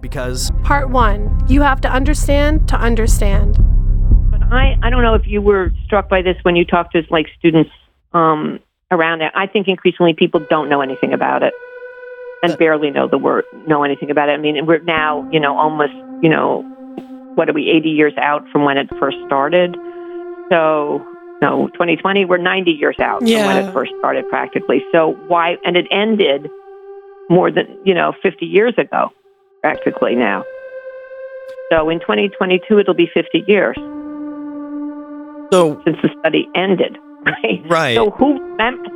because. Part 1 You have to understand to understand. But I, I don't know if you were struck by this when you talked to like students um, around it. I think increasingly people don't know anything about it and barely know the word, know anything about it. I mean, we're now, you know, almost, you know, what are we, 80 years out from when it first started? So, no, 2020, we're 90 years out Yeah. from when it first started practically. So why, and it ended more than, you know, 50 years ago, practically now. So in 2022, it'll be 50 years So, since the study ended, right? right. So who?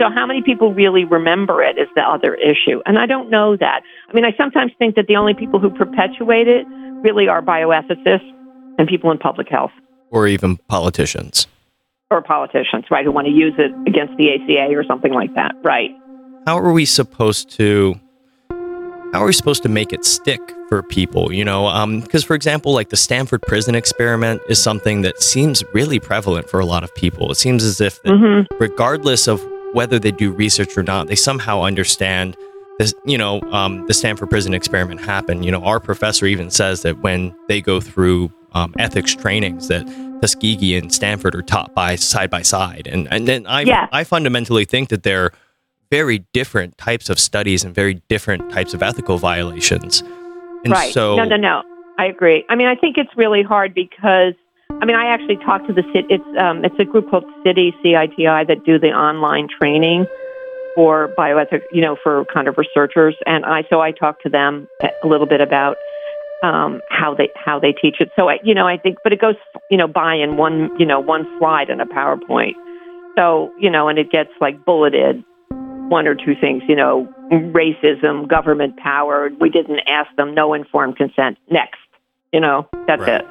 So how many people really remember it is the other issue, and I don't know that. I mean, I sometimes think that the only people who perpetuate it really are bioethicists and people in public health or even politicians. or politicians, right, who want to use it against the ACA or something like that, right? how are we supposed to how are we supposed to make it stick for people you know because for example like the stanford prison experiment is something that seems really prevalent for a lot of people it seems as if Mm-hmm. regardless of whether they do research or not they somehow understand this you know um, the stanford prison experiment happened you know our professor even says that when they go through um, ethics trainings that tuskegee and stanford are taught by side by side and and then i Yeah. i fundamentally think that they're very different types of studies and very different types of ethical violations. And right. so, no, no, no. I agree. I mean, I think it's really hard because I mean, I actually talked to the CITI. It's um, it's a group called City CITI that do the online training for bioethics, you know, for kind of researchers, and I so I talked to them a little bit about um, how they how they teach it. So I, you know, I think, but it goes, you know, by in one, you know, one slide in a PowerPoint. So you know, and it gets like bulleted one or two things, you know, racism, government power. We didn't ask them, no informed consent. Next, you know, that's Right. it.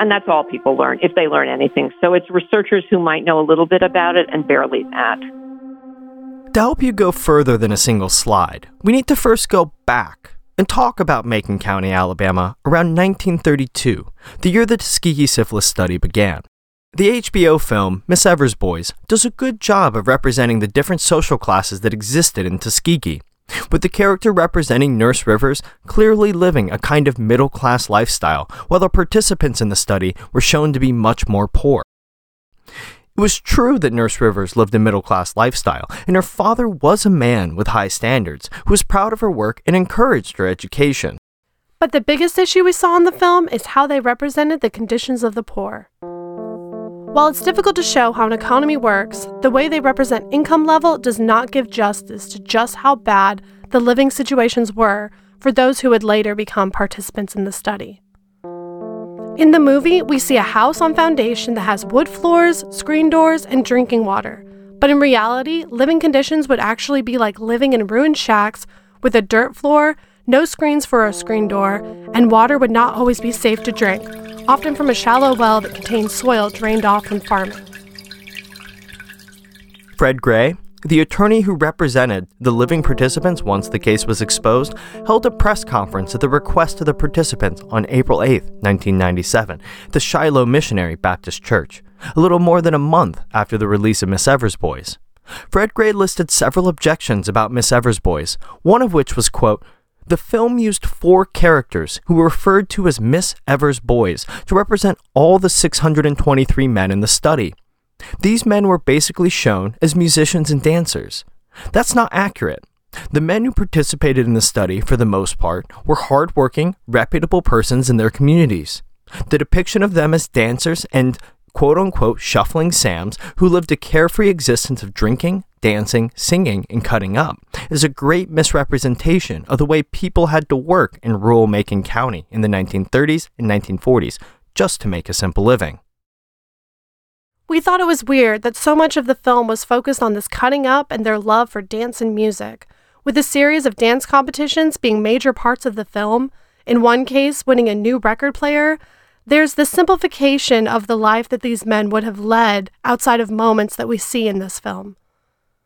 And that's all people learn, if they learn anything. So it's researchers who might know a little bit about it and barely that. to help you go further than a single slide, we need to first go back and talk about Macon County, Alabama, around 1932, the year the Tuskegee syphilis study began. The HBO film Miss Evers Boys does a good job of representing the different social classes that existed in Tuskegee, with the character representing Nurse Rivers clearly living a kind of middle class lifestyle, while the participants in the study were shown to be much more poor. It was true that Nurse Rivers lived a middle class lifestyle, and her father was a man with high standards who was proud of her work and encouraged her education. But the biggest issue we saw in the film is how they represented the conditions of the poor. While it's difficult to show how an economy works, the way they represent income level does not give justice to just how bad the living situations were for those who would later become participants in the study. In the movie, we see a house on foundation that has wood floors, screen doors, and drinking water. But in reality, living conditions would actually be like living in ruined shacks with a dirt floor, no screens for a screen door, and water would not always be safe to drink, often from a shallow well that contained soil drained off from farming. Fred Gray, the attorney who represented the living participants once the case was exposed, held a press conference at the request of the participants on April 8, 1997, at the Shiloh Missionary Baptist Church, a little more than a month after the release of Miss Evers Boys. Fred Gray listed several objections about Miss Evers Boys, one of which was, quote, the film used four characters who were referred to as Miss Evers Boys to represent all the 623 men in the study. These men were basically shown as musicians and dancers. That's not accurate. The men who participated in the study, for the most part, were hardworking, reputable persons in their communities. The depiction of them as dancers and quote unquote shuffling Sams who lived a carefree existence of drinking, dancing, singing, and cutting up is a great misrepresentation of the way people had to work in rural Macon County in the 1930s and 1940s just to make a simple living. We thought it was weird that so much of the film was focused on this cutting up and their love for dance and music, with a series of dance competitions being major parts of the film, in one case, winning a new record player. There's the simplification of the life that these men would have led outside of moments that we see in this film.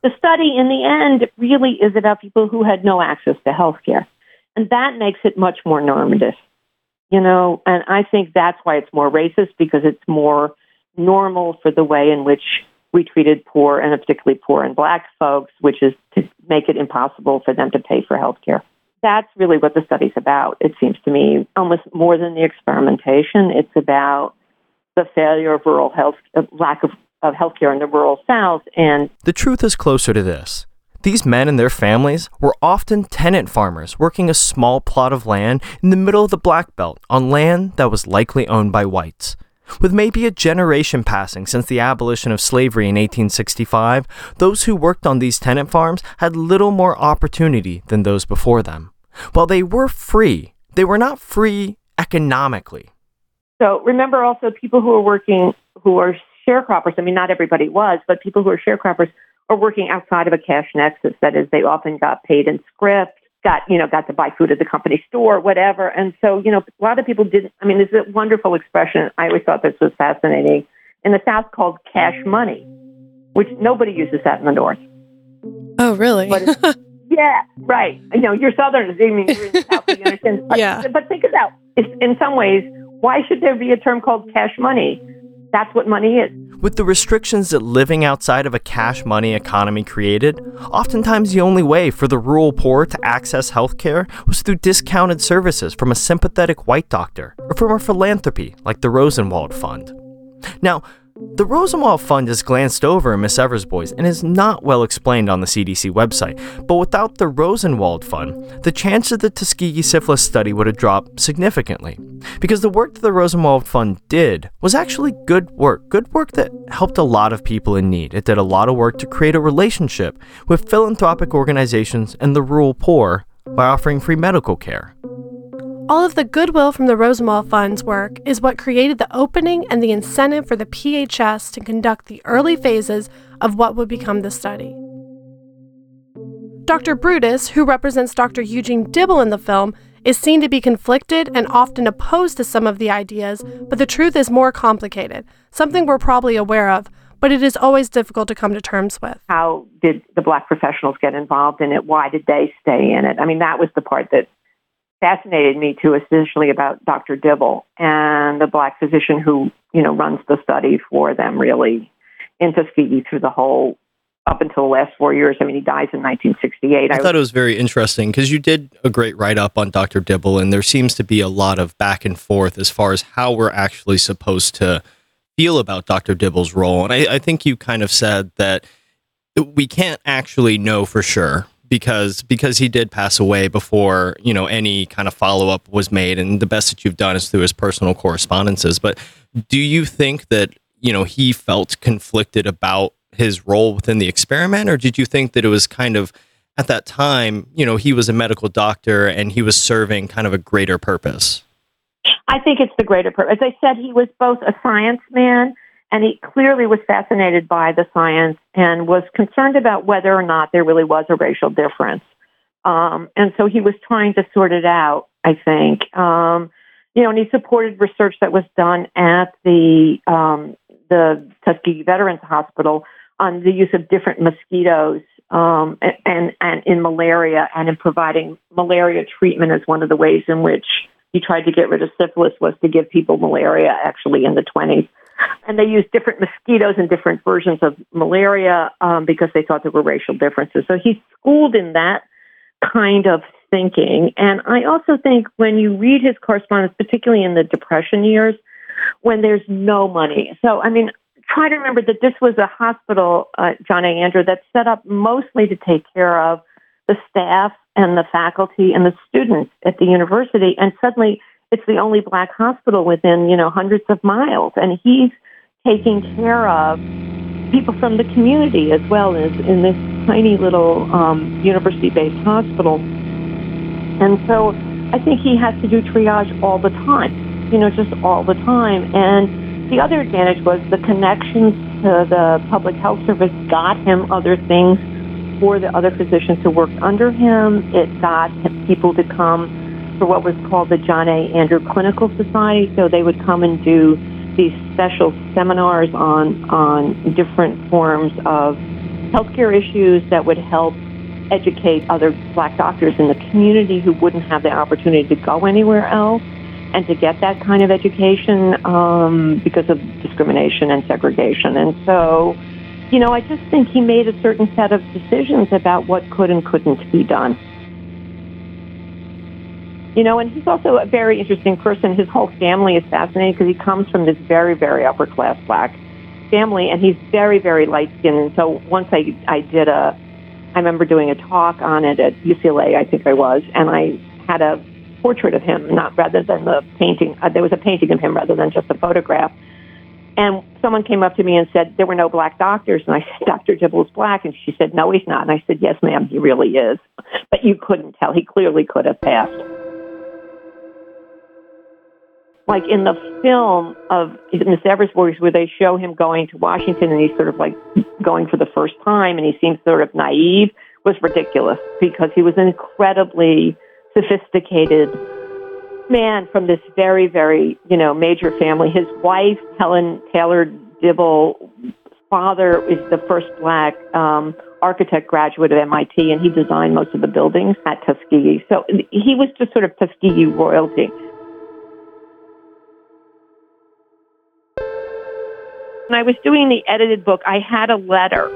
The study, in the end, really is about people who had no access to health care. And that makes it much more normative, you know, and I think that's why it's more racist because it's more normal for the way in which we treated poor and particularly poor and black folks, which is to make it impossible for them to pay for health care. That's really what the study's about, it seems to me, almost more than the experimentation. It's about the failure of rural health, lack of, of healthcare in the rural South. And the truth is closer to this. These men and their families were often tenant farmers working a small plot of land in the middle of the Black Belt on land that was likely owned by whites. With maybe a generation passing since the abolition of slavery in 1865, those who worked on these tenant farms had little more opportunity than those before them. While they were free, they were not free economically. So remember also people who are working, who are sharecroppers, I mean, not everybody was, but people who are sharecroppers are working outside of a cash nexus. That is, they often got paid in scrip got you know got to buy food at the company store, whatever. And so you know a lot of people didn't. I mean, there's a wonderful expression. I always thought this was fascinating in the South called cash money, which nobody uses that in the North. Oh, really? yeah, right. You know, you're Southerners. I mean, you're in the South, you understand. But, yeah. But think about it. in some ways, why should there be a term called cash money? That's what money is. With the restrictions that living outside of a cash money economy created, oftentimes the only way for the rural poor to access healthcare was through discounted services from a sympathetic white doctor or from a philanthropy like the Rosenwald Fund. Now, the Rosenwald Fund is glanced over in Miss Evers' Boys and is not well explained on the CDC website, but without the Rosenwald Fund, the chance of the Tuskegee syphilis study would have dropped significantly. Because the work that the Rosenwald Fund did was actually good work, good work that helped a lot of people in need. It did a lot of work to create a relationship with philanthropic organizations and the rural poor by offering free medical care. All of the goodwill from the Rosenwald Fund's work is what created the opening and the incentive for the PHS to conduct the early phases of what would become the study. Dr. Brodus, who represents Dr. Eugene Dibble in the film, is seen to be conflicted and often opposed to some of the ideas, but the truth is more complicated, something we're probably aware of, but it is always difficult to come to terms with. How did the black professionals get involved in it? Why did they stay in it? I mean, that was the part that fascinated me too, especially about Dr. Dibble and the black physician who, you know, runs the study for them really in Tuskegee through the whole up until the last four years. I mean, he dies in 1968. I, I thought it was very interesting because you did a great write up on Dr. Dibble, and there seems to be a lot of back and forth as far as how we're actually supposed to feel about Dr. Dibble's role. And I, I think you kind of said that we can't actually know for sure because because he did pass away before you know any kind of follow up was made, and the best that you've done is through his personal correspondences. But do you think that you know he felt conflicted about his role within the experiment, or did you think that it was kind of at that time, you know, he was a medical doctor and he was serving kind of a greater purpose? I think it's the greater purpose. As I said, he was both a science man and he clearly was fascinated by the science and was concerned about whether or not there really was a racial difference. Um, and so he was trying to sort it out, I think. Um, you know, and he supported research that was done at the um, the Tuskegee Veterans Hospital on the use of different mosquitoes um, and, and in malaria and in providing malaria treatment as one of the ways in which he tried to get rid of syphilis was to give people malaria actually in the 20s. And they used different mosquitoes and different versions of malaria um, because they thought there were racial differences. So he's schooled in that kind of thinking. And I also think when you read his correspondence, particularly in the Depression years, when there's no money. So, I mean, try to remember that this was a hospital, uh, John A. Andrew, that's set up mostly to take care of the staff and the faculty and the students at the university. And suddenly it's the only black hospital within, you know, hundreds of miles. And he's taking care of people from the community as well as in this tiny little um, university based hospital. And so I think he has to do triage all the time, you know, just all the time. And the other advantage was the connections to the public health service got him other things for the other physicians who worked under him. It got people to come for what was called the John A. Andrew Clinical Society. So they would come and do these special seminars on on different forms of healthcare issues that would help educate other black doctors in the community who wouldn't have the opportunity to go anywhere else and to get that kind of education um, because of discrimination and segregation. And so, you know, I just think he made a certain set of decisions about what could and couldn't be done. You know, and he's also a very interesting person. His whole family is fascinating because he comes from this very, very upper class black family, and he's very, very light skinned. And so once I, I did a, I remember doing a talk on it at UCLA, I think I was, and I had a portrait of him, not rather than the painting. Uh, there was a painting of him rather than just a photograph. And someone came up to me and said there were no black doctors, and I said Dr. Dibble's black, and she said no, he's not. And I said yes, ma'am, he really is, but you couldn't tell. He clearly could have passed like in the film of Miss Evers' Boys, where they show him going to Washington and he's sort of like going for the first time and he seems sort of naive, was ridiculous because he was an incredibly sophisticated man from this very, very, you know, major family. His wife, Helen Taylor Dibble, father is the first black um, architect graduate of MIT, and he designed most of the buildings at Tuskegee. So he was just sort of Tuskegee royalty. When I was doing the edited book, I had a letter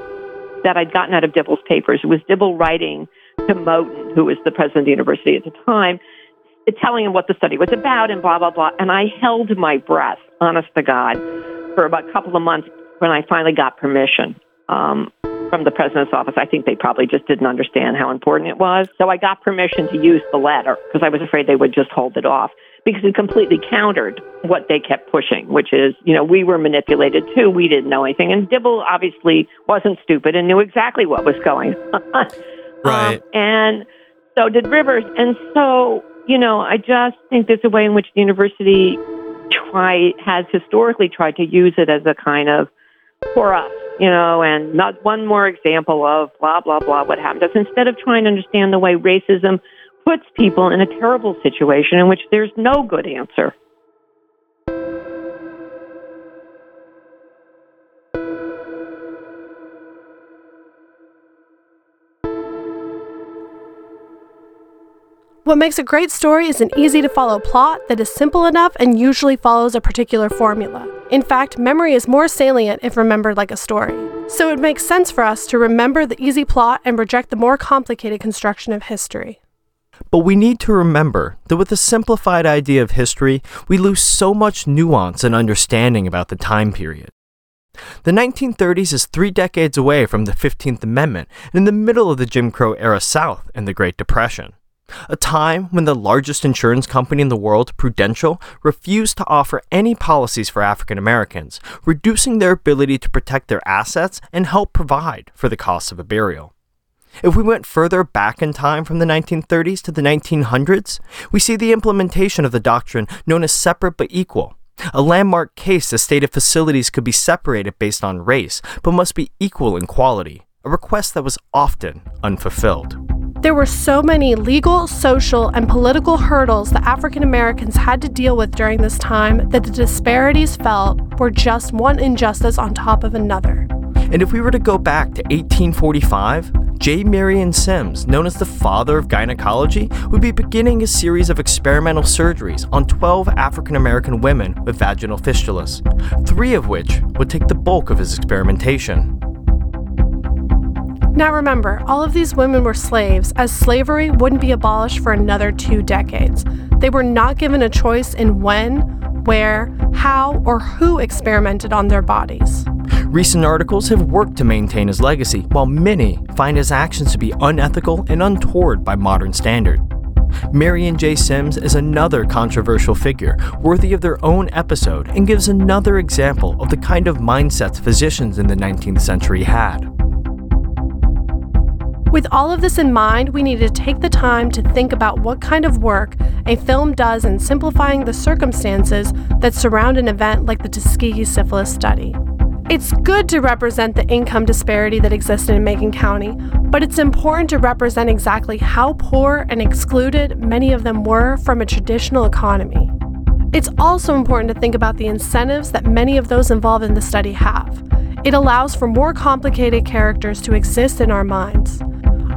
that I'd gotten out of Dibble's papers. It was Dibble writing to Moton, who was the president of the university at the time, telling him what the study was about and blah, blah, blah. And I held my breath, honest to God, for about a couple of months when I finally got permission um, from the president's office. I think they probably just didn't understand how important it was. So I got permission to use the letter because I was afraid they would just hold it off because it completely countered what they kept pushing, which is, you know, we were manipulated too. We didn't know anything. And Dibble obviously wasn't stupid and knew exactly what was going on. Right. Um, and so did Rivers. And so, you know, I just think there's a way in which the university try has historically tried to use it as a kind of for us, you know, and not one more example of blah, blah, blah, what happened. Us instead of trying to understand the way racism puts people in a terrible situation in which there's no good answer. What makes a great story is an easy to follow plot that is simple enough and usually follows a particular formula. In fact, memory is more salient if remembered like a story. So it makes sense for us to remember the easy plot and reject the more complicated construction of history. But we need to remember that with a simplified idea of history, we lose so much nuance and understanding about the time period. The 1930s is three decades away from the 15th Amendment and in the middle of the Jim Crow era South and the Great Depression. A time when the largest insurance company in the world, Prudential, refused to offer any policies for African Americans, reducing their ability to protect their assets and help provide for the cost of a burial. If we went further back in time from the 1930s to the 1900s, we see the implementation of the doctrine known as separate but equal. A landmark case that stated facilities could be separated based on race, but must be equal in quality, a request that was often unfulfilled. There were so many legal, social, and political hurdles that African Americans had to deal with during this time that the disparities felt were just one injustice on top of another. And if we were to go back to 1845, J. Marion Sims, known as the father of gynecology, would be beginning a series of experimental surgeries on 12 African American women with vaginal fistulas, three of which would take the bulk of his experimentation. Now remember, all of these women were slaves, as slavery wouldn't be abolished for another two decades. They were not given a choice in when, where, how, or who experimented on their bodies. Recent articles have worked to maintain his legacy, while many find his actions to be unethical and untoward by modern standard. Marion J. Sims is another controversial figure worthy of their own episode and gives another example of the kind of mindsets physicians in the 19th century had. With all of this in mind, we need to take the time to think about what kind of work a film does in simplifying the circumstances that surround an event like the Tuskegee syphilis study. It's good to represent the income disparity that existed in Macon County, but it's important to represent exactly how poor and excluded many of them were from a traditional economy. It's also important to think about the incentives that many of those involved in the study have. It allows for more complicated characters to exist in our minds.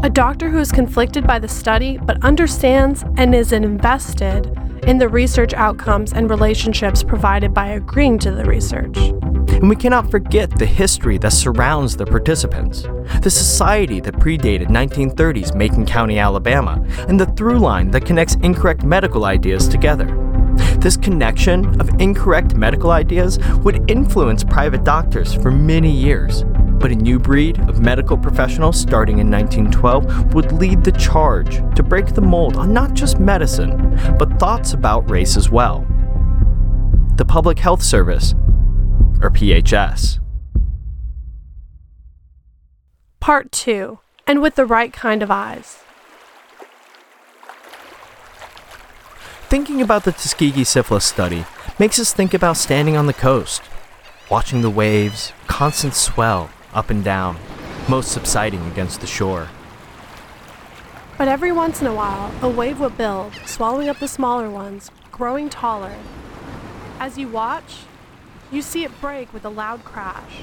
A doctor who is conflicted by the study but understands and is invested in the research outcomes and relationships provided by agreeing to the research. And we cannot forget the history that surrounds the participants, the society that predated 1930s Macon County, Alabama, and the through line that connects incorrect medical ideas together. This connection of incorrect medical ideas would influence private doctors for many years, but a new breed of medical professionals starting in 1912 would lead the charge to break the mold on not just medicine, but thoughts about race as well. The Public Health Service, or PHS. Part 2 And with the right kind of eyes. Thinking about the Tuskegee syphilis study makes us think about standing on the coast, watching the waves, constant swell, up and down, most subsiding against the shore. But every once in a while, a wave would build, swallowing up the smaller ones, growing taller. As you watch, you see it break with a loud crash.